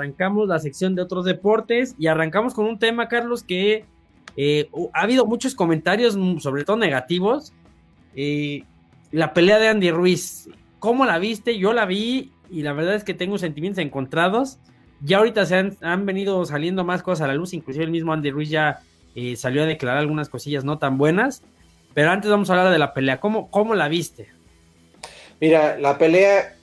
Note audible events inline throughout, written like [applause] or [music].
arrancamos la sección de otros deportes y arrancamos con un tema, Carlos, que eh, ha habido muchos comentarios, mm, sobre todo negativos. Eh, la pelea de Andy Ruiz, ¿cómo la viste? Yo la vi y la verdad es que tengo sentimientos encontrados. Ya ahorita se han, venido saliendo más cosas a la luz, inclusive el mismo Andy Ruiz ya eh, salió a declarar algunas cosillas no tan buenas. Pero antes vamos a hablar de la pelea. ¿Cómo, cómo la viste? Mira, la pelea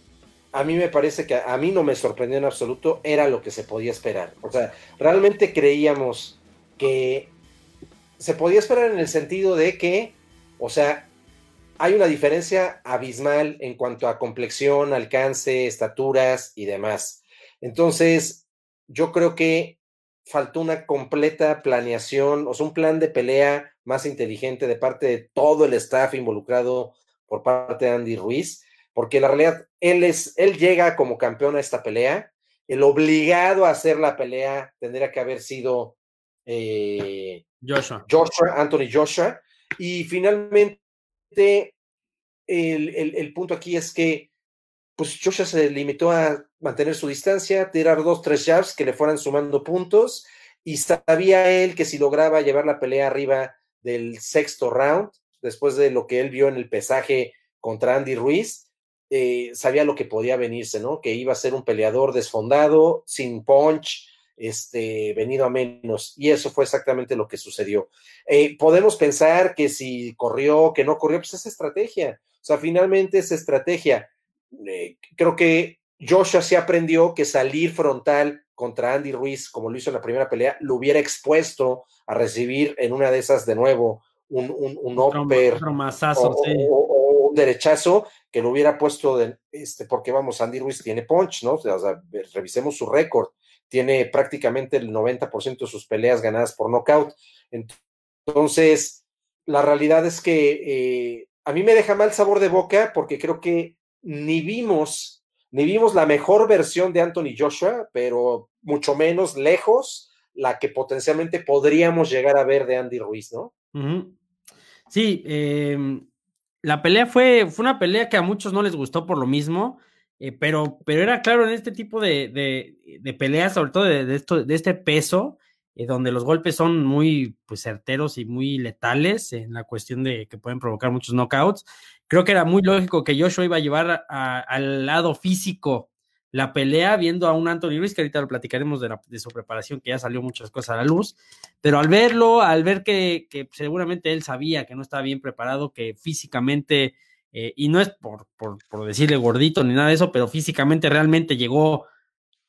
a mí me parece que a mí no me sorprendió en absoluto, era lo que se podía esperar. O sea, realmente creíamos que se podía esperar en el sentido de que, o sea, hay una diferencia abismal en cuanto a complexión, alcance, estaturas y demás. Entonces, yo creo que faltó una completa planeación, o sea, un plan de pelea más inteligente de parte de todo el staff involucrado por parte de Andy Ruiz, porque la realidad, él, es, él llega como campeón a esta pelea, el obligado a hacer la pelea tendría que haber sido eh, Joshua. Joshua, Anthony Joshua, y finalmente el, el, punto aquí es que pues Joshua se limitó a mantener su distancia, tirar dos, tres jabs que le fueran sumando puntos, y sabía él que si lograba llevar la pelea arriba del sexto round, después de lo que él vio en el pesaje contra Andy Ruiz, eh, sabía lo que podía venirse, ¿no? Que iba a ser un peleador desfondado, sin punch, este, venido a menos. Y eso fue exactamente lo que sucedió. Eh, podemos pensar que si corrió, que no corrió, pues es estrategia. O sea, finalmente es estrategia. Eh, creo que Joshua se aprendió que salir frontal contra Andy Ruiz, como lo hizo en la primera pelea, lo hubiera expuesto a recibir en una de esas de nuevo un, un, un upper o, un derechazo que lo hubiera puesto, de, este, porque vamos, Andy Ruiz tiene punch, ¿no? O sea, revisemos su récord, tiene prácticamente el 90% de sus peleas ganadas por knockout. Entonces, la realidad es que eh, a mí me deja mal sabor de boca porque creo que ni vimos ni vimos la mejor versión de Anthony Joshua, pero mucho menos lejos la que potencialmente podríamos llegar a ver de Andy Ruiz, ¿no? Sí, em, la pelea fue, fue una pelea que a muchos no les gustó por lo mismo, eh, pero, pero era claro en este tipo de, de, peleas, sobre todo de, de este peso, eh, donde los golpes son muy pues, certeros y muy letales en la cuestión de que pueden provocar muchos knockouts. Creo que era muy lógico que Joshua iba a llevar al lado físico la pelea, viendo a un Anthony Ruiz, que ahorita lo platicaremos de, su preparación, que ya salió muchas cosas a la luz, pero al verlo, al ver que, seguramente él sabía que no estaba bien preparado, que físicamente, eh, y no es por, por, por, decirle gordito ni nada de eso, pero físicamente realmente llegó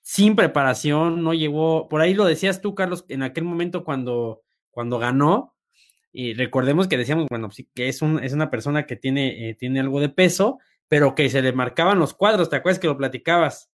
sin preparación, no llegó, por ahí lo decías tú, Carlos, en aquel momento cuando, cuando ganó, y recordemos que decíamos, bueno, sí, que es, un, es una persona que tiene, eh, tiene algo de peso, pero que se le marcaban los cuadros, ¿te acuerdas que lo platicabas?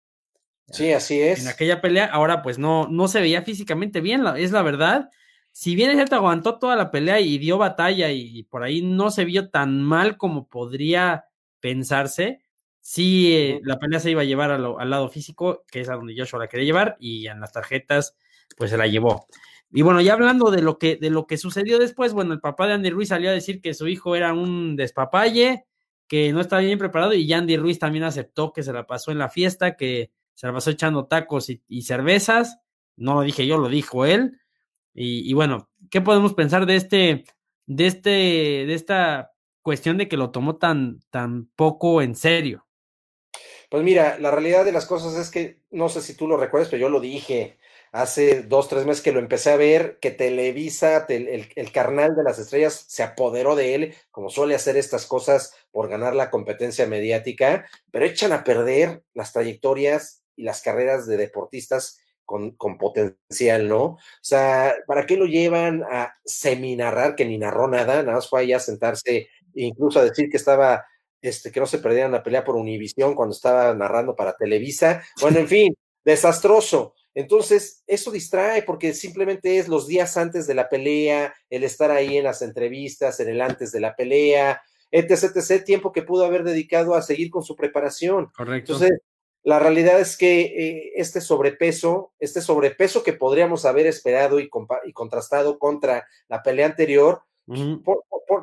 Sí, así es. En aquella pelea, ahora pues no, no se veía físicamente bien, es la verdad. Si bien es cierto, aguantó toda la pelea y dio batalla y, por ahí no se vio tan mal como podría pensarse, sí eh, la pelea se iba a llevar al lado físico, que es a donde Joshua la quería llevar, y en las tarjetas pues se la llevó. Y bueno, ya hablando de lo que, de lo que sucedió después, bueno, el papá de Andy Ruiz salió a decir que su hijo era un despapalle, que no estaba bien preparado, y Andy Ruiz también aceptó que se la pasó en la fiesta, que se la pasó echando tacos y, cervezas. No lo dije yo, lo dijo él. Y, bueno, ¿qué podemos pensar de este, de este, de esta cuestión de que lo tomó tan, tan poco en serio? Pues mira, la realidad de las cosas es que, no sé si tú lo recuerdas, pero yo lo dije hace dos, tres meses que lo empecé a ver, que Televisa, el, carnal de las estrellas, se apoderó de él, como suele hacer estas cosas por ganar la competencia mediática, pero echan a perder las trayectorias y las carreras de deportistas con, con potencial, ¿no? O sea, ¿para qué lo llevan a seminarrar, que ni narró nada, nada más fue ahí a sentarse, incluso a decir que estaba este, que no se perdieran la pelea por Univisión cuando estaba narrando para Televisa. Bueno, en fin, desastroso. Entonces, eso distrae porque simplemente es los días antes de la pelea, el estar ahí en las entrevistas, en el antes de la pelea, etc, etc, tiempo que pudo haber dedicado a seguir con su preparación. Correcto. Entonces, la realidad es que eh, este sobrepeso, este sobrepeso que podríamos haber esperado y, y contrastado contra la pelea anterior,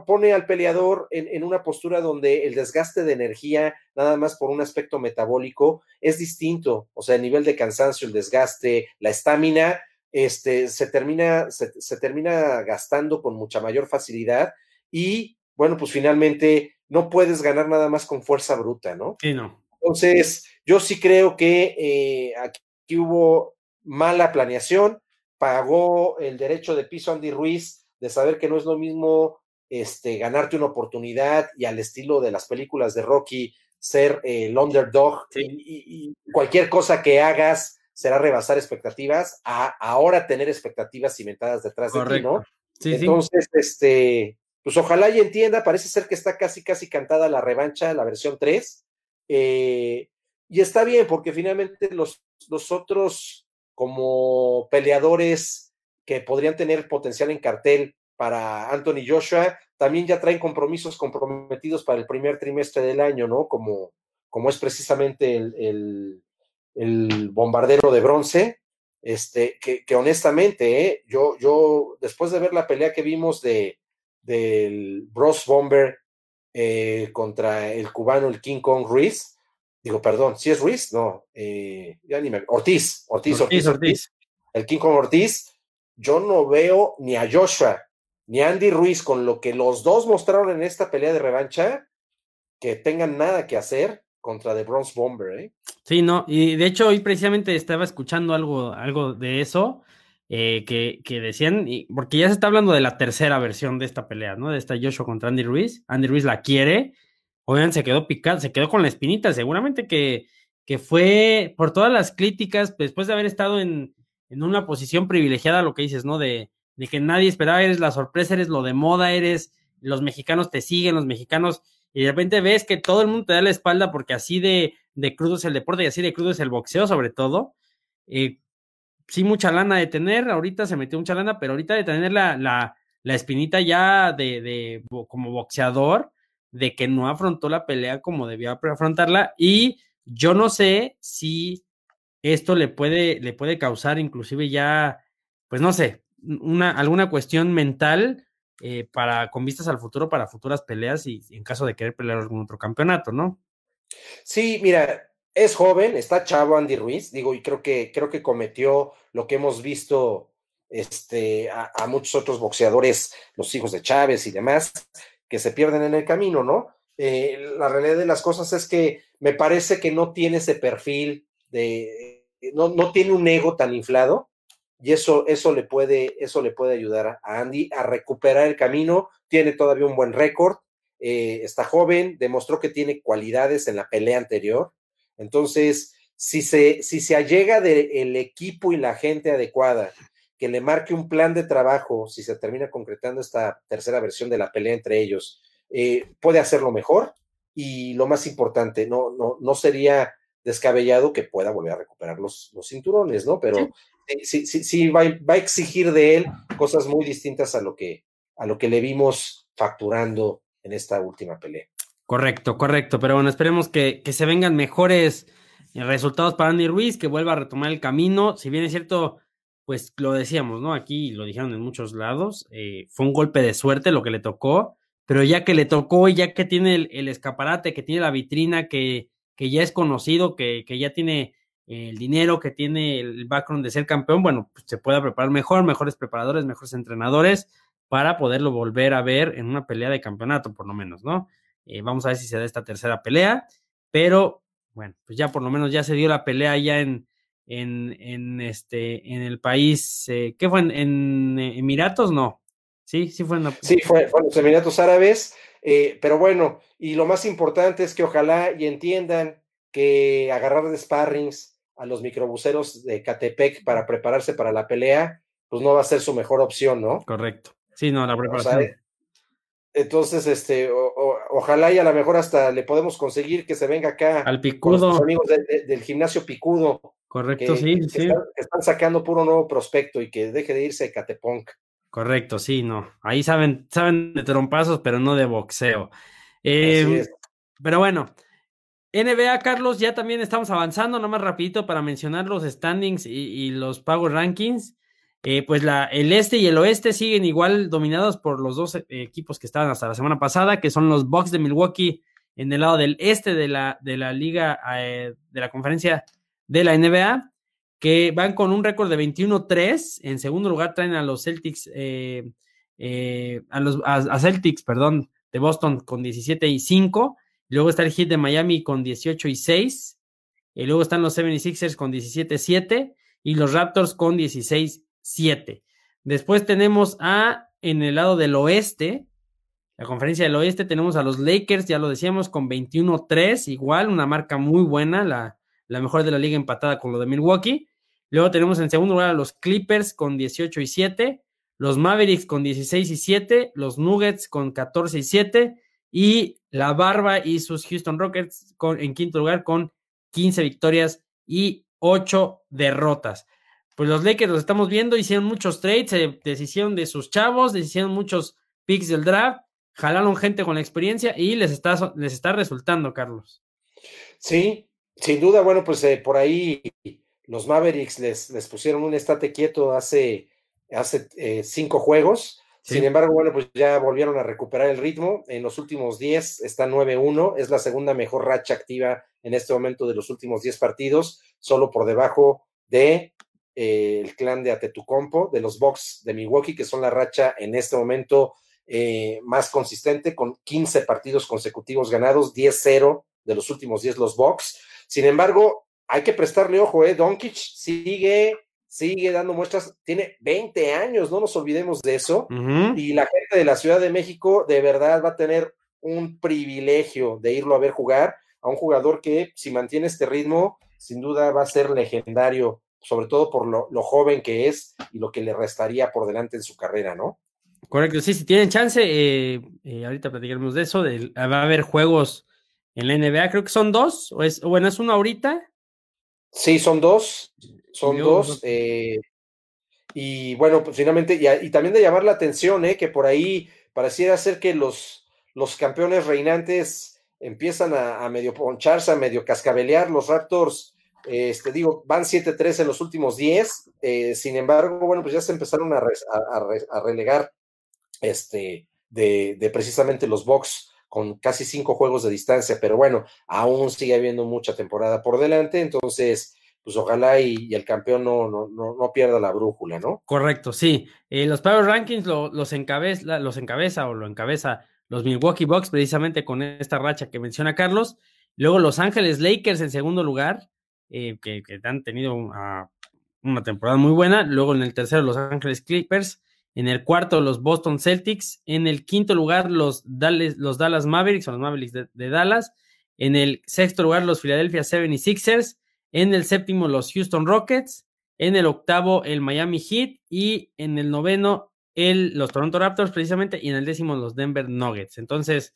pone al peleador en, una postura donde el desgaste de energía, nada más por un aspecto metabólico, es distinto. O sea, el nivel de cansancio, el desgaste, la estamina, este, se, termina, se, se termina gastando con mucha mayor facilidad y, bueno, pues finalmente no puedes ganar nada más con fuerza bruta, ¿no? Sí, no. Entonces, yo sí creo que eh, aquí hubo mala planeación, pagó el derecho de piso Andy Ruiz de saber que no es lo mismo este, ganarte una oportunidad y al estilo de las películas de Rocky ser el underdog y, cualquier cosa que hagas será rebasar expectativas, a ahora tener expectativas cimentadas detrás de ti, ¿no? Entonces, este, pues ojalá y entienda, parece ser que está casi, casi cantada la revancha, la versión 3. Eh, y está bien, porque finalmente los, los otros como peleadores que podrían tener potencial en cartel para Anthony Joshua, también ya traen compromisos comprometidos para el primer trimestre del año, ¿no? Como, como es precisamente el, bombardero de bronce, este, que, honestamente, ¿eh? yo, yo, después de ver la pelea que vimos de, del Bros Bomber eh, contra el cubano, el King Kong Ruiz, digo, perdón, si es Ruiz, no, eh, ya ni me, Ortiz, Ortiz, Ortiz, Ortiz, el King Kong Ortiz, yo no veo ni a Joshua ni a Andy Ruiz con lo que los dos mostraron en esta pelea de revancha que tengan nada que hacer contra The Bronze Bomber, ¿eh? Sí, no, y de hecho hoy precisamente estaba escuchando algo, algo de eso, eh, que, que, decían, porque ya se está hablando de la tercera versión de esta pelea, ¿no? De esta Joshua contra Andy Ruiz. Andy Ruiz la quiere, Oigan, se quedó picado, se quedó con la espinita, seguramente que, que fue por todas las críticas, después de haber estado en, en una posición privilegiada, lo que dices, ¿no? De, de, que nadie esperaba, eres la sorpresa, eres lo de moda, eres, los mexicanos te siguen, los mexicanos, y de repente ves que todo el mundo te da la espalda porque así de, de crudo es el deporte y así de crudo es el boxeo, sobre todo. Eh, sí, mucha lana de tener, ahorita se metió mucha lana, pero ahorita de tener la, la, la espinita ya de, de como boxeador, de que no afrontó la pelea como debía afrontarla y yo no sé si esto le puede, le puede causar inclusive ya, pues no sé, una, alguna cuestión mental eh, para, con vistas al futuro, para futuras peleas y en caso de querer pelear algún otro campeonato, ¿no? Sí, mira, es joven, está chavo Andy Ruiz, digo, y creo que, creo que cometió lo que hemos visto este, a, muchos otros boxeadores, los hijos de Chávez y demás, que se pierden en el camino, ¿no? Eh, la realidad de las cosas es que me parece que no tiene ese perfil de, no, no tiene un ego tan inflado y eso, eso, le puede, eso le puede ayudar a Andy a recuperar el camino, tiene todavía un buen récord, eh, está joven, demostró que tiene cualidades en la pelea anterior, entonces, si se, si se allega del equipo y la gente adecuada que le marque un plan de trabajo, si se termina concretando esta tercera versión de la pelea entre ellos, eh, puede hacerlo mejor y lo más importante, no, no, no sería descabellado que pueda volver a recuperar los, los cinturones, ¿no? Pero sí, sí, sí, va, va, a exigir de él cosas muy distintas a lo que, a lo que le vimos facturando en esta última pelea. Correcto, correcto, pero bueno, esperemos que, que se vengan mejores resultados para Andy Ruiz, que vuelva a retomar el camino, si bien es cierto, pues lo decíamos, ¿no? Aquí lo dijeron en muchos lados, eh, fue un golpe de suerte lo que le tocó, pero ya que le tocó y ya que tiene el, escaparate, que tiene la vitrina, que, que ya es conocido, que, que, ya tiene el dinero, que tiene el background de ser campeón, bueno, pues se pueda preparar mejor, mejores preparadores, mejores entrenadores, para poderlo volver a ver en una pelea de campeonato, por lo menos, ¿no? Eh, vamos a ver si se da esta tercera pelea, pero bueno, pues ya por lo menos ya se dio la pelea ya en, en, en, este, en el país, eh, ¿qué fue? ¿En, Emiratos? No. Sí, sí fue en Sí, fue, en los Emiratos Árabes, eh, pero bueno, y lo más importante es que ojalá y entiendan que agarrar de sparrings a los microbuseros de Catepec para prepararse para la pelea, pues no va a ser su mejor opción, ¿no? Correcto. Sí, no, la preparación. entonces, este, ojalá y a lo mejor hasta le podemos conseguir que se venga acá. Al picudo. Con amigos del gimnasio picudo. Correcto, sí, sí. Están, sacando puro nuevo prospecto y que deje de irse Catepunk. Correcto, sí, no. Ahí saben, saben de trompazos, pero no de boxeo. Em, pero bueno, NBA, Carlos, ya también estamos avanzando, más rapidito para mencionar los standings y, los Power Rankings. Eh, pues la, el este y el oeste siguen igual dominados por los dos equipos que estaban hasta la semana pasada, que son los Bucks de Milwaukee en el lado del este de la, de la liga, de la conferencia de la NBA, que van con un récord de 21-3. En segundo lugar traen a los Celtics, a los a Celtics, perdón, de Boston con 17 y 5. Luego está el Heat de Miami con 18 y 6. Y luego están los 76ers con 17 7 y los Raptors con 16 7. Después tenemos a, en el lado del oeste, la conferencia del oeste, tenemos a los Lakers, ya lo decíamos, con 21-3, igual, una marca muy buena, la, la mejor de la liga empatada con lo de Milwaukee. Luego tenemos en segundo lugar a los Clippers con 18 y 7, los Mavericks con 16 y 7, los Nuggets con 14 y 7 y la Barba y sus Houston Rockets con, en quinto lugar con 15 victorias y 8 derrotas. Pues los Lakers los estamos viendo, hicieron muchos trades, se deshicieron de sus chavos, deshicieron muchos picks del draft, jalaron gente con la experiencia y les está, les está resultando, Carlos. Sí, sin duda, bueno, pues eh, por ahí los Mavericks les, les pusieron un estate quieto hace hace eh, cinco juegos. Sin embargo, bueno, pues ya volvieron a recuperar el ritmo. En los últimos 10 está 9-1. Es la segunda mejor racha activa en este momento de los últimos 10 partidos, solo por debajo de eh, el clan de Atetucompo, de los Bucks de Milwaukee, que son la racha en este momento eh, más consistente, con 15 partidos consecutivos ganados, 10-0 de los últimos 10 los Bucks. Sin embargo, hay que prestarle ojo, ¿eh? Doncic sigue sigue dando muestras, tiene 20 años, no nos olvidemos de eso, y la gente de la Ciudad de México de verdad va a tener un privilegio de irlo a ver jugar a un jugador que si mantiene este ritmo, sin duda va a ser legendario, sobre todo por lo, joven que es y lo que le restaría por delante en su carrera, ¿no? Correcto, sí, si tienen chance, eh, eh, ahorita platicaremos de eso, de, va a haber juegos en la NBA, creo que son dos, o es, bueno, es uno ahorita. Sí, son dos. Son dos. Eh, y bueno, pues finalmente, y, también de llamar la atención, eh, que por ahí pareciera ser que los, los campeones reinantes empiezan a, medio poncharse, a medio cascabelear. Los Raptors, este, digo, van 7-3 en los últimos 10. Eh, sin embargo, bueno, pues ya se empezaron a, a, relegar este, de, de, precisamente los Bucks con casi cinco juegos de distancia, pero bueno, aún sigue habiendo mucha temporada por delante, entonces pues ojalá y, el campeón no, no, no, pierda la brújula, ¿no? Correcto, sí. Eh, los Power Rankings los, encabeza, los encabeza o lo encabeza los Milwaukee Bucks precisamente con esta racha que menciona Carlos. Luego Los Ángeles Lakers en segundo lugar, eh, que, han tenido una temporada muy buena. Luego en el tercero Los Ángeles Clippers. En el cuarto los Boston Celtics. En el quinto lugar los Dallas, los Dallas Mavericks o los Mavericks de, Dallas. En el sexto lugar los Philadelphia 76ers. En el séptimo, los Houston Rockets. En el octavo, el Miami Heat. Y en el noveno, el, los Toronto Raptors, precisamente. Y en el décimo, los Denver Nuggets. Entonces,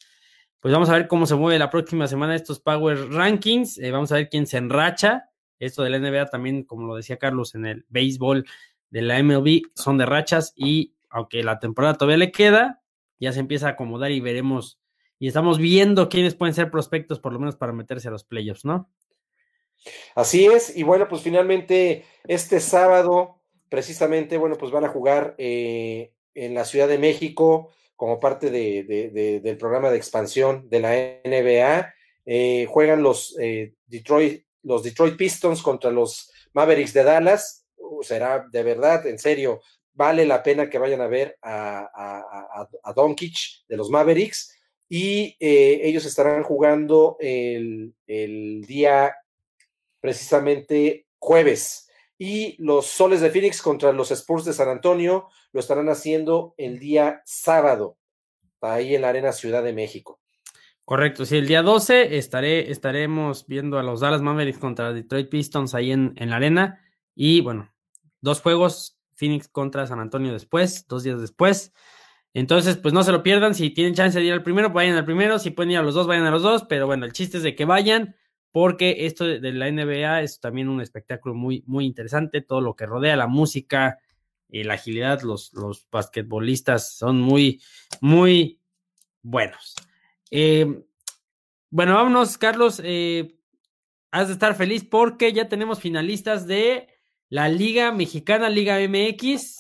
pues vamos a ver cómo se mueve la próxima semana estos Power Rankings. Eh, vamos a ver quién se enracha. Esto de la NBA también, como lo decía Carlos, en el béisbol de la MLB son de rachas. Y aunque la temporada todavía le queda, ya se empieza a acomodar y veremos. Y estamos viendo quiénes pueden ser prospectos, por lo menos para meterse a los playoffs, ¿no? Así es, y bueno, pues finalmente este sábado, precisamente, bueno, pues van a jugar eh, en la Ciudad de México como parte de, del programa de expansión de la NBA. Eh, juegan los, eh, Detroit, los Detroit Pistons contra los Mavericks de Dallas. Será de verdad, en serio, vale la pena que vayan a ver a, a, a, Doncic de los Mavericks. Y ellos estarán jugando el, el día precisamente jueves. Y los Soles de Phoenix contra los Spurs de San Antonio lo estarán haciendo el día sábado, ahí en la Arena Ciudad de México. Correcto, sí, el día 12 estaré, estaremos viendo a los Dallas Mavericks contra Detroit Pistons ahí en, en la arena. Y bueno, dos juegos, Phoenix contra San Antonio después, dos días después. Entonces, pues no se lo pierdan. Si tienen chance de ir al primero, vayan al primero. Si pueden ir a los dos, vayan a los dos. Pero bueno, el chiste es de que vayan porque esto de la NBA es también un espectáculo muy, muy interesante, todo lo que rodea la música, y la agilidad, los, los basquetbolistas son muy, muy buenos. Eh, bueno, vámonos, Carlos, eh, has de estar feliz porque ya tenemos finalistas de la Liga Mexicana, Liga MX.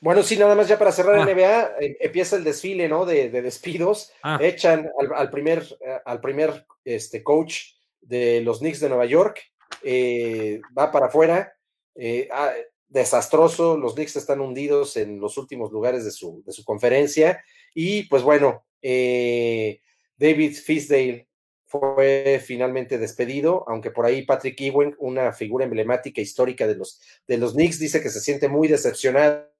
Bueno, sí, nada más ya para cerrar ah. NBA, em, empieza el desfile, ¿no? De, despidos. Ah. Echan al, primer, eh, al primer este, coach de los Knicks de Nueva York, eh, va para afuera. Eh, ah, desastroso, los Knicks están hundidos en los últimos lugares de su, de su conferencia. Y pues bueno, David Fisdale fue finalmente despedido, aunque por ahí Patrick Ewing, una figura emblemática histórica de los, de los Knicks, dice que se siente muy decepcionado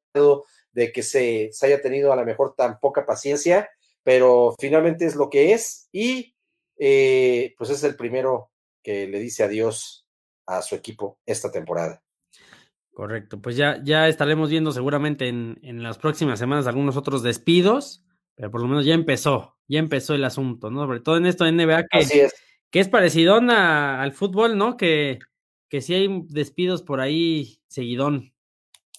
de que se, haya tenido a lo mejor tan poca paciencia, pero finalmente es lo que es y eh, pues es el primero que le dice adiós a su equipo esta temporada. Correcto, pues ya, ya estaremos viendo seguramente en, en las próximas semanas algunos otros despidos, pero por lo menos ya empezó, ya empezó el asunto, ¿no? Sobre todo en esto de NBA que es, que es parecido al fútbol, ¿no? Que, que sí hay despidos por ahí seguidón.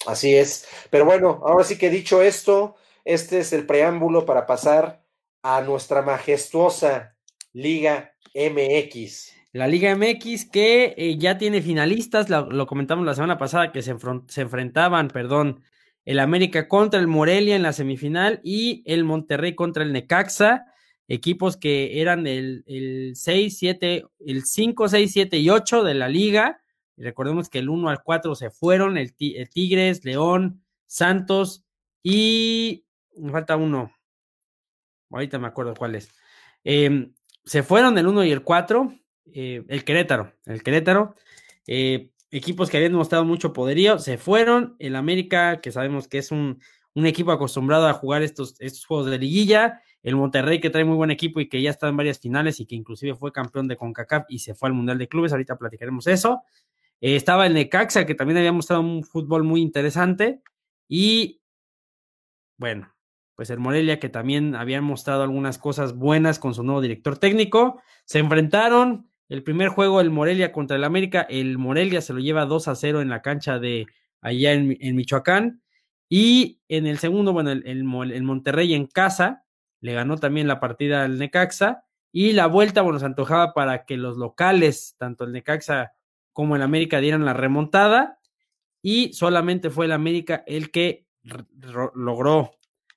Así es. Pero bueno, ahora sí que dicho esto, este es el preámbulo para pasar a nuestra majestuosa Liga MX. La Liga MX que eh, ya tiene finalistas, lo, comentamos la semana pasada que se, se, enfrentaban, perdón, el América contra el Morelia en la semifinal y el Monterrey contra el Necaxa, equipos que eran el, el 6, 7, el 5, 6, 7 y 8 de la liga recordemos que el 1 al 4 se fueron, el, Tigres, León, Santos y me falta uno. Ahorita me acuerdo cuál es. Em, se fueron el 1 y el 4, eh, el Querétaro, el Querétaro. Eh, equipos que habían mostrado mucho poderío, se fueron. El América, que sabemos que es un, un equipo acostumbrado a jugar estos, estos juegos de liguilla. El Monterrey, que trae muy buen equipo y que ya está en varias finales y que inclusive fue campeón de CONCACAF y se fue al Mundial de Clubes. Ahorita platicaremos eso. Eh, estaba el Necaxa, que también había mostrado un fútbol muy interesante. Y bueno, pues el Morelia, que también había mostrado algunas cosas buenas con su nuevo director técnico. Se enfrentaron. El primer juego, el Morelia contra el América. El Morelia se lo lleva 2 a 0 en la cancha de allá en, Michoacán. Y en el segundo, bueno, el, el, Monterrey en casa le ganó también la partida al Necaxa. Y la vuelta, bueno, se antojaba para que los locales, tanto el Necaxa como el América dieran la remontada y solamente fue el América el que logró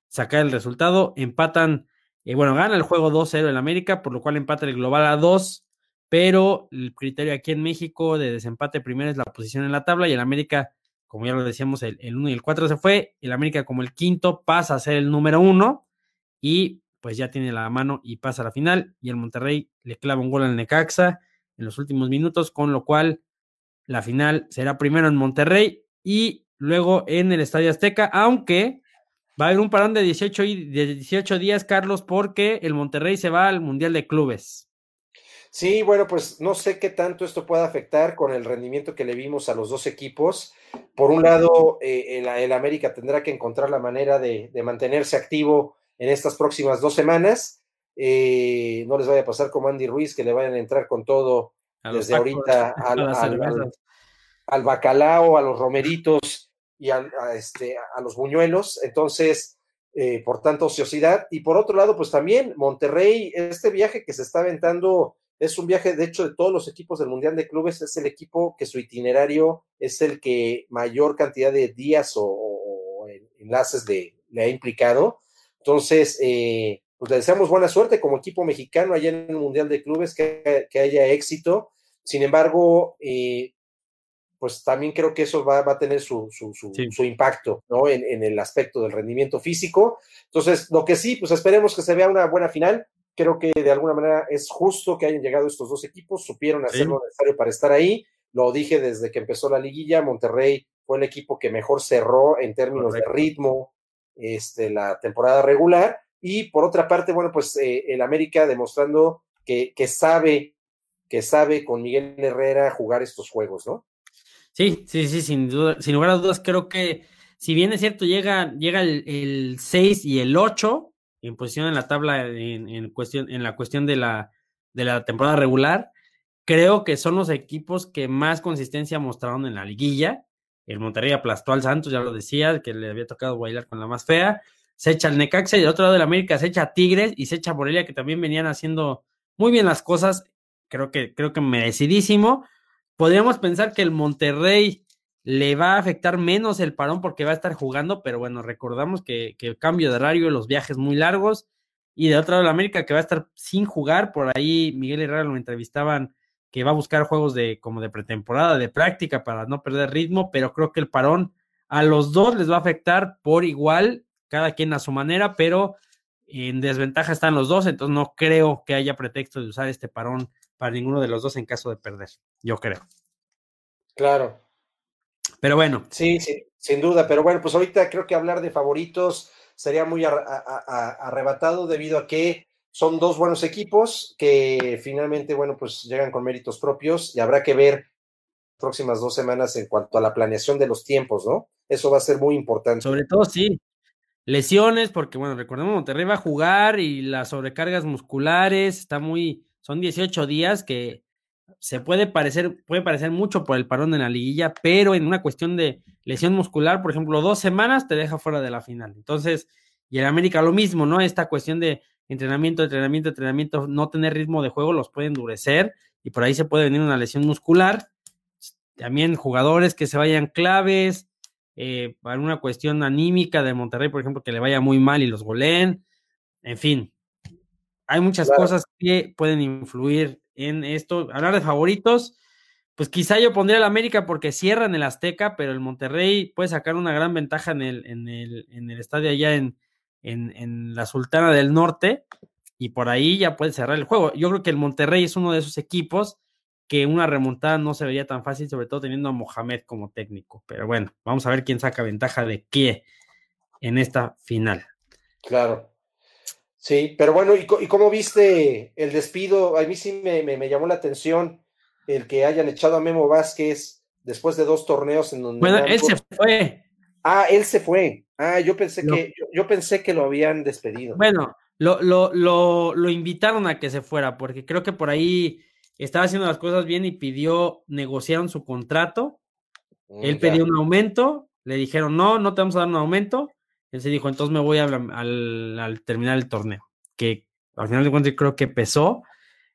sacar el resultado. Empatan, eh, bueno, gana el juego 2-0 el América, por lo cual empata el global a 2, pero el criterio aquí en México de desempate primero es la posición en la tabla y el América, como ya lo decíamos, el, 1 y el 4 se fue, el América como el quinto pasa a ser el número 1 y pues ya tiene la mano y pasa a la final y el Monterrey le clava un gol al Necaxa en los últimos minutos, con lo cual la final será primero en Monterrey y luego en el Estadio Azteca, aunque va a haber un parón de 18, de 18 días, Carlos, porque el Monterrey se va al Mundial de Clubes. Sí, bueno, pues no sé qué tanto esto pueda afectar con el rendimiento que le vimos a los dos equipos. Por un lado, eh, el, América tendrá que encontrar la manera de, mantenerse activo en estas próximas dos semanas. Eh, no les vaya a pasar como Andy Ruiz, que le vayan a entrar con todo desde ahorita [laughs] al, bacalao, a los romeritos y a, este, a los buñuelos. Entonces, eh, por tanta ociosidad. Y por otro lado, pues también Monterrey, este viaje que se está aventando es un viaje, de hecho, de todos los equipos del Mundial de Clubes, es el equipo que su itinerario es el que mayor cantidad de días o, enlaces le ha implicado. Entonces, eh, pues le deseamos buena suerte como equipo mexicano allá en el Mundial de Clubes, que, haya éxito. Sin embargo, eh, pues también creo que eso va, a tener su, impacto ¿no? En, el aspecto del rendimiento físico. Entonces, lo que sí, pues esperemos que se vea una buena final. Creo que de alguna manera es justo que hayan llegado estos dos equipos, supieron hacer lo necesario para estar ahí. Lo dije desde que empezó la liguilla, Monterrey fue el equipo que mejor cerró en términos de ritmo este, la temporada regular y por otra parte, bueno, pues eh, el América demostrando que, sabe, que sabe con Miguel Herrera jugar estos juegos, ¿no? Sí, sí, sí, sin duda, sin lugar a dudas, creo que si bien es cierto, llega, llega el, 6 y el 8 en posición en la tabla en, cuestión, en la cuestión de la, de la temporada regular, creo que son los equipos que más consistencia mostraron en la liguilla. El Monterrey aplastó al Santos, ya lo decía, que le había tocado bailar con la más fea se echa el Necaxa y del otro lado de la América se echa Tigres y se echa Morelia, que también venían haciendo muy bien las cosas, creo que, creo que merecidísimo. Podríamos pensar que el Monterrey le va a afectar menos el parón porque va a estar jugando, pero bueno, recordamos que, que el cambio de horario, los viajes muy largos, y de otro lado, la América que va a estar sin jugar, por ahí Miguel Herrera lo entrevistaban que va a buscar juegos de como de pretemporada, de práctica para no perder ritmo, pero creo que el parón a los dos les va a afectar por igual, cada quien a su manera, pero en desventaja están los dos, entonces no creo que haya pretexto de usar este parón para ninguno de los dos en caso de perder, yo creo. Claro. Pero bueno. Sí, sí, sin duda, pero bueno, pues ahorita creo que hablar de favoritos sería muy arrebatado debido a que son dos buenos equipos que finalmente, bueno, pues llegan con méritos propios y habrá que ver próximas dos semanas en cuanto a la planeación de los tiempos, ¿no? Eso va a ser muy importante. Sobre todo, sí. Lesiones, porque bueno, recordemos, Monterrey va a jugar y las sobrecargas musculares, está muy, son 18 días que se puede parecer, puede parecer mucho por el parón en la liguilla, pero en una cuestión de lesión muscular, por ejemplo, dos semanas te deja fuera de la final. Entonces, y en América lo mismo, ¿no? Esta cuestión de entrenamiento, entrenamiento, entrenamiento, no tener ritmo de juego los puede endurecer y por ahí se puede venir una lesión muscular. También jugadores que se vayan claves, eh, para una cuestión anímica de Monterrey, por ejemplo, que le vaya muy mal y los goleen. En fin, hay muchas cosas que pueden influir en esto. Hablar de favoritos, pues quizá yo pondría el América porque cierran el Azteca, pero el Monterrey puede sacar una gran ventaja en el, en el, en el estadio allá en, en, en la Sultana del Norte y por ahí ya puede cerrar el juego. Yo creo que el Monterrey es uno de esos equipos que una remontada no se vería tan fácil, sobre todo teniendo a Mohamed como técnico. Pero bueno, vamos a ver quién saca ventaja de qué en esta final. Claro. Sí, pero bueno, ¿y, cómo viste el despido? A mí sí me, llamó la atención el que hayan echado a Memo Vázquez después de dos torneos en donde... Bueno, él se fue. Ah, él se fue. Ah, yo pensé que yo, pensé que lo habían despedido. Bueno, lo, lo, lo, lo, invitaron a que se fuera, porque creo que por ahí estaba haciendo las cosas bien y pidió, negociaron su contrato. Mm, él pidió un aumento, le dijeron, no, no te vamos a dar un aumento. Él se dijo, entonces me voy al, al, terminar el torneo, que al final de cuentas creo que pesó,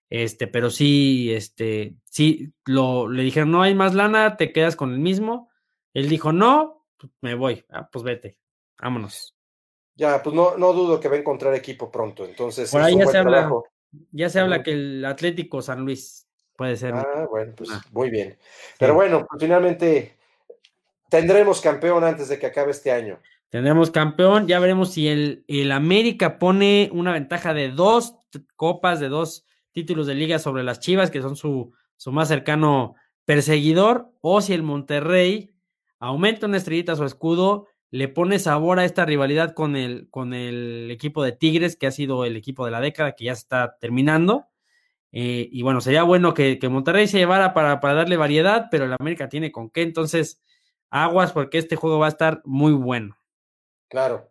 este, pero sí, este, sí, lo, le dijeron, no hay más lana, te quedas con el mismo. Él dijo, no, pues me voy, ah, pues vete, vámonos. Ya, pues no, no dudo que va a encontrar equipo pronto, entonces. Por ahí ya se, habla, ya se habla que el Atlético San Luis puede ser. Ah, bueno, pues ah. muy bien. Pero bueno, pues finalmente tendremos campeón antes de que acabe este año. Tendremos campeón, ya veremos si el, el América pone una ventaja de dos copas, de dos títulos de liga sobre las Chivas, que son su, su más cercano perseguidor, o si el Monterrey aumenta una estrellita a su escudo, le pone sabor a esta rivalidad con el, con el equipo de Tigres, que ha sido el equipo de la década, que ya está terminando. Eh, y bueno, sería bueno que, que Monterrey se llevara para, para, darle variedad, pero el América tiene con qué, entonces aguas porque este juego va a estar muy bueno. Claro.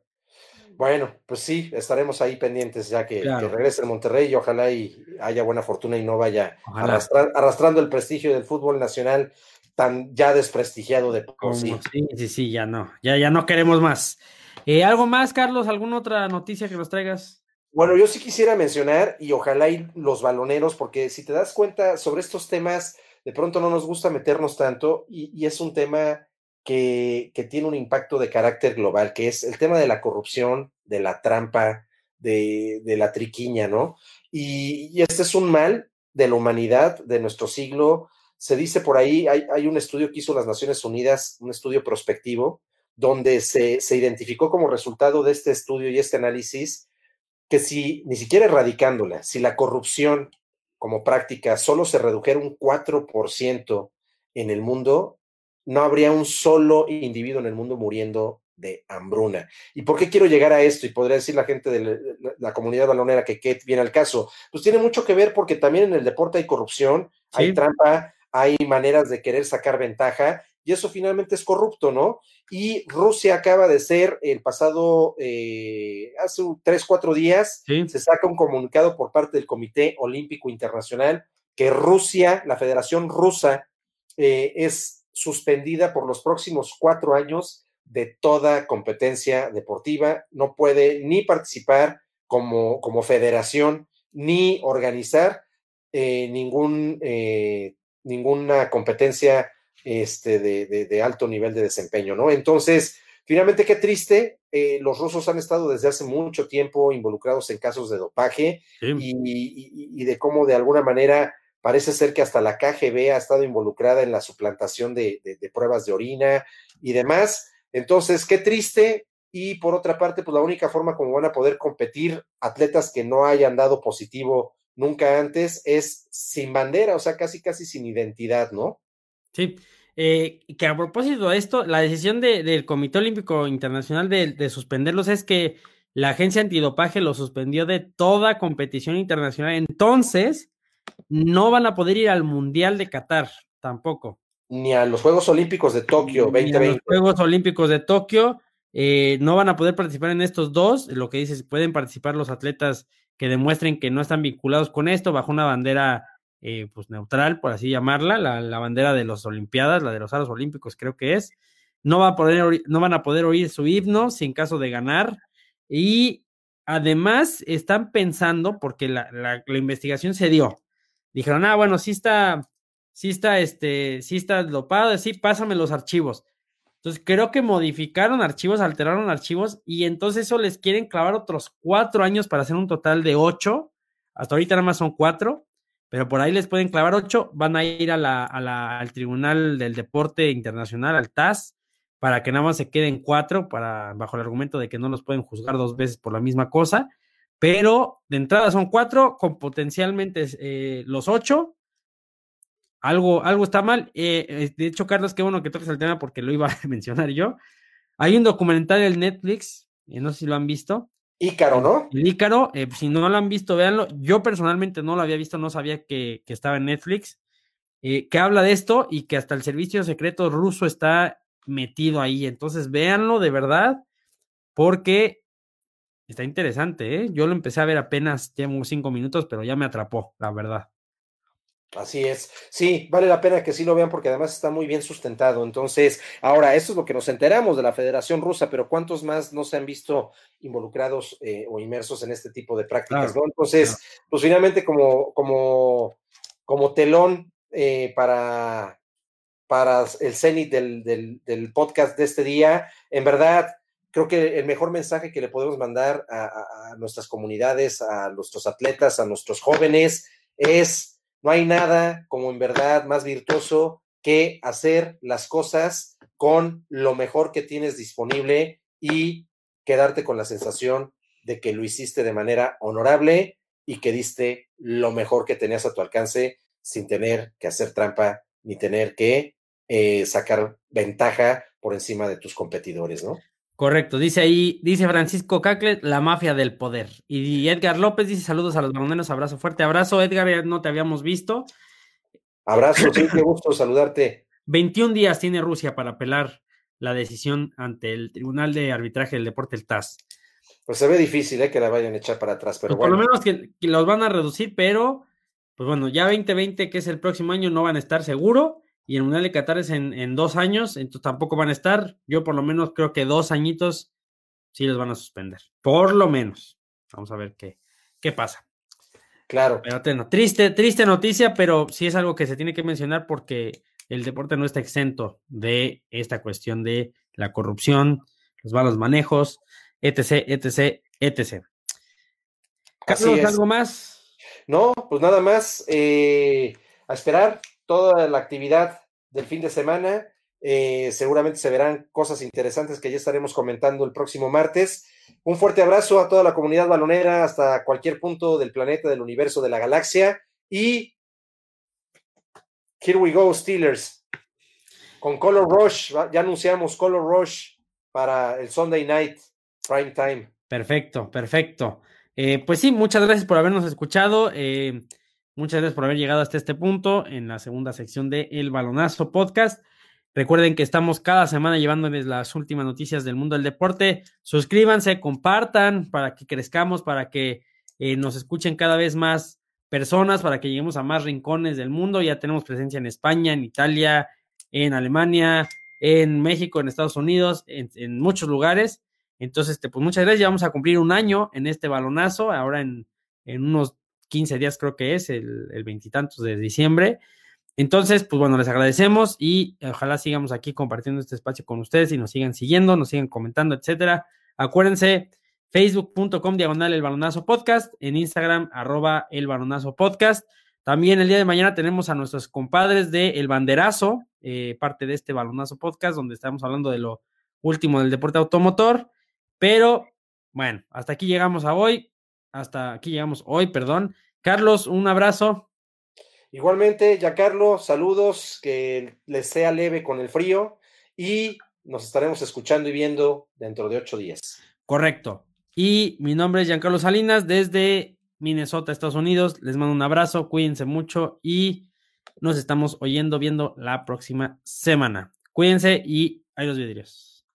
Bueno, pues sí, estaremos ahí pendientes ya que, regrese el Monterrey y ojalá y haya buena fortuna y no vaya arrastrando el prestigio del fútbol nacional tan ya desprestigiado de por sí. Sí, sí, sí, ya no, ya, ya no queremos más. Eh, ¿Algo más, Carlos? ¿Alguna otra noticia que nos traigas? Bueno, yo sí quisiera mencionar, y ojalá y los baloneros, porque si te das cuenta sobre estos temas, de pronto no nos gusta meternos tanto, y, y es un tema que, tiene un impacto de carácter global, que es el tema de la corrupción, de la trampa, de, la triquiña, ¿no? Y, este es un mal de la humanidad, de nuestro siglo. Se dice por ahí, hay, un estudio que hizo las Naciones Unidas, un estudio prospectivo, donde se, se identificó como resultado de este estudio y este análisis que si ni siquiera erradicándola, si la corrupción como práctica solo se redujera un 4% en el mundo, no habría un solo individuo en el mundo muriendo de hambruna. ¿Y por qué quiero llegar a esto? Y podría decir la gente de la, comunidad balonera que, que, viene al caso. Pues tiene mucho que ver porque también en el deporte hay corrupción, hay trampa, hay maneras de querer sacar ventaja y eso finalmente es corrupto, ¿no? Y Rusia acaba de ser el pasado, eh, hace tres, cuatro días, se saca un comunicado por parte del Comité Olímpico Internacional que Rusia, la Federación Rusa, eh, es suspendida por los próximos cuatro años de toda competencia deportiva, no puede ni participar como, como federación ni organizar eh, ningún, eh, ninguna competencia este, de, alto nivel de desempeño, ¿no? Entonces, finalmente, qué triste, eh, los rusos han estado desde hace mucho tiempo involucrados en casos de dopaje y, de cómo de alguna manera parece ser que hasta la KGB ha estado involucrada en la suplantación de, de pruebas de orina y demás. Entonces, qué triste, y por otra parte, pues la única forma como van a poder competir atletas que no hayan dado positivo nunca antes es sin bandera, o sea, casi casi sin identidad, ¿no? Sí, eh, que a propósito de esto, la decisión del Comité Olímpico Internacional de, suspenderlos es que la agencia antidopaje lo suspendió de toda competición internacional. Entonces, no van a poder ir al Mundial de Qatar tampoco. Ni a los Juegos Olímpicos de Tokio 2020. los Juegos Olímpicos de Tokio eh, no van a poder participar en estos dos. Lo que dice pueden participar los atletas que demuestren que no están vinculados con esto bajo una bandera eh, pues neutral, por así llamarla, la, bandera de las Olimpiadas, la de los Aros Olímpicos creo que es. No, va a poder, no van a poder oír su himno sin caso de ganar. Y además están pensando, porque la, la, la investigación se dio, dijeron, ah, bueno, sí está, sí está, este, sí está dopado, sí, pásame los archivos entonces creo que modificaron archivos, alteraron archivos y entonces eso les quieren clavar otros cuatro años para hacer un total de ocho. Hasta ahorita nada más son cuatro, pero por ahí les pueden clavar ocho. Van a ir a al Tribunal del Deporte Internacional, al TAS, para que nada más se queden cuatro, para, bajo el argumento de que no los pueden juzgar dos veces por la misma cosa. Pero de entrada son cuatro, con potencialmente eh, los ocho, algo, algo está mal. Eh, eh, de hecho, Carlos, qué bueno que toques el tema porque lo iba [laughs] a mencionar yo. Hay un documental en Netflix, eh, no sé si lo han visto. Ícaro, ¿no? El Ícaro, si no lo han visto, véanlo. Yo personalmente no lo había visto, no sabía que, estaba en Netflix, que habla de esto y que hasta el servicio secreto ruso está metido ahí. Entonces, véanlo de verdad, porque está interesante, Yo lo empecé a ver apenas, llevo cinco minutos, pero ya me atrapó, la verdad. Así es. Sí, vale la pena que sí lo vean porque además está muy bien sustentado. Entonces, ahora, esto es lo que nos enteramos de la Federación Rusa, pero ¿cuántos más no se han visto involucrados eh, o inmersos en este tipo de prácticas? ¿no? Entonces, pues finalmente como, como, como telón eh, para, para el cenit del, del, podcast de este día, en verdad, creo que el mejor mensaje que le podemos mandar a nuestras comunidades, a nuestros atletas, a nuestros jóvenes, es no hay nada como en verdad más virtuoso que hacer las cosas con lo mejor que tienes disponible y quedarte con la sensación de que lo hiciste de manera honorable y que diste lo mejor que tenías a tu alcance sin tener que hacer trampa ni tener que eh, sacar ventaja por encima de tus competidores, ¿no? Correcto, dice ahí, dice Francisco Caclet, la mafia del poder. Y Edgar López dice saludos a los baloneros, abrazo fuerte, abrazo. Edgar, no te habíamos visto. Abrazo, sí, qué [laughs] gusto saludarte. 21 días tiene Rusia para apelar la decisión ante el Tribunal de Arbitraje del Deporte, el TAS. Pues se ve difícil ¿eh? que la vayan a echar para atrás, pero pues bueno. Por lo menos que, que, los van a reducir, pero pues bueno, ya 2020, que es el próximo año, no van a estar seguro y el Mundial de Qatar es en, dos años, entonces tampoco van a estar. Yo por lo menos creo que dos añitos sí les van a suspender. Por lo menos. Vamos a ver qué, qué pasa. Claro. Pero triste, triste noticia, pero sí es algo que se tiene que mencionar porque el deporte no está exento de esta cuestión de la corrupción, los malos manejos, etc, etc, etc. Carlos, ¿algo más? No, pues nada más. Eh, a esperar toda la actividad del fin de semana. Eh, seguramente se verán cosas interesantes que ya estaremos comentando el próximo martes. Un fuerte abrazo a toda la comunidad balonera hasta cualquier punto del planeta, del universo, de la galaxia. Y here we go, Steelers. Con Color Rush, ya anunciamos Color Rush para el Sunday Night Prime Time. Perfecto, perfecto. Eh, pues sí, muchas gracias por habernos escuchado. Eh, Muchas gracias por haber llegado hasta este punto en la segunda sección de El Balonazo Podcast. Recuerden que estamos cada semana llevándoles las últimas noticias del mundo del deporte. Suscríbanse, compartan para que crezcamos, para que eh, nos escuchen cada vez más personas, para que lleguemos a más rincones del mundo. Ya tenemos presencia en España, en Italia, en Alemania, en México, en Estados Unidos, en, muchos lugares. Entonces, este, pues muchas gracias. Ya vamos a cumplir un año en este balonazo. Ahora en, en unos 15 días creo que es, el veintitantos de diciembre. Entonces, pues bueno, les agradecemos y ojalá sigamos aquí compartiendo este espacio con ustedes y nos sigan siguiendo, nos sigan comentando, etcétera. Acuérdense, facebook.com diagonal el balonazo podcast, en Instagram arroba el balonazo podcast. También el día de mañana tenemos a nuestros compadres de El Banderazo, eh, parte de este balonazo podcast, donde estamos hablando de lo último del deporte automotor. Pero bueno, hasta aquí llegamos a hoy, hasta aquí llegamos hoy, perdón. Carlos, un abrazo. Igualmente, ya Carlos, saludos, que les sea leve con el frío y nos estaremos escuchando y viendo dentro de ocho días. Correcto. Y mi nombre es Giancarlo Salinas desde Minnesota, Estados Unidos. Les mando un abrazo, cuídense mucho y nos estamos oyendo, viendo la próxima semana. Cuídense y ahí los vidrios.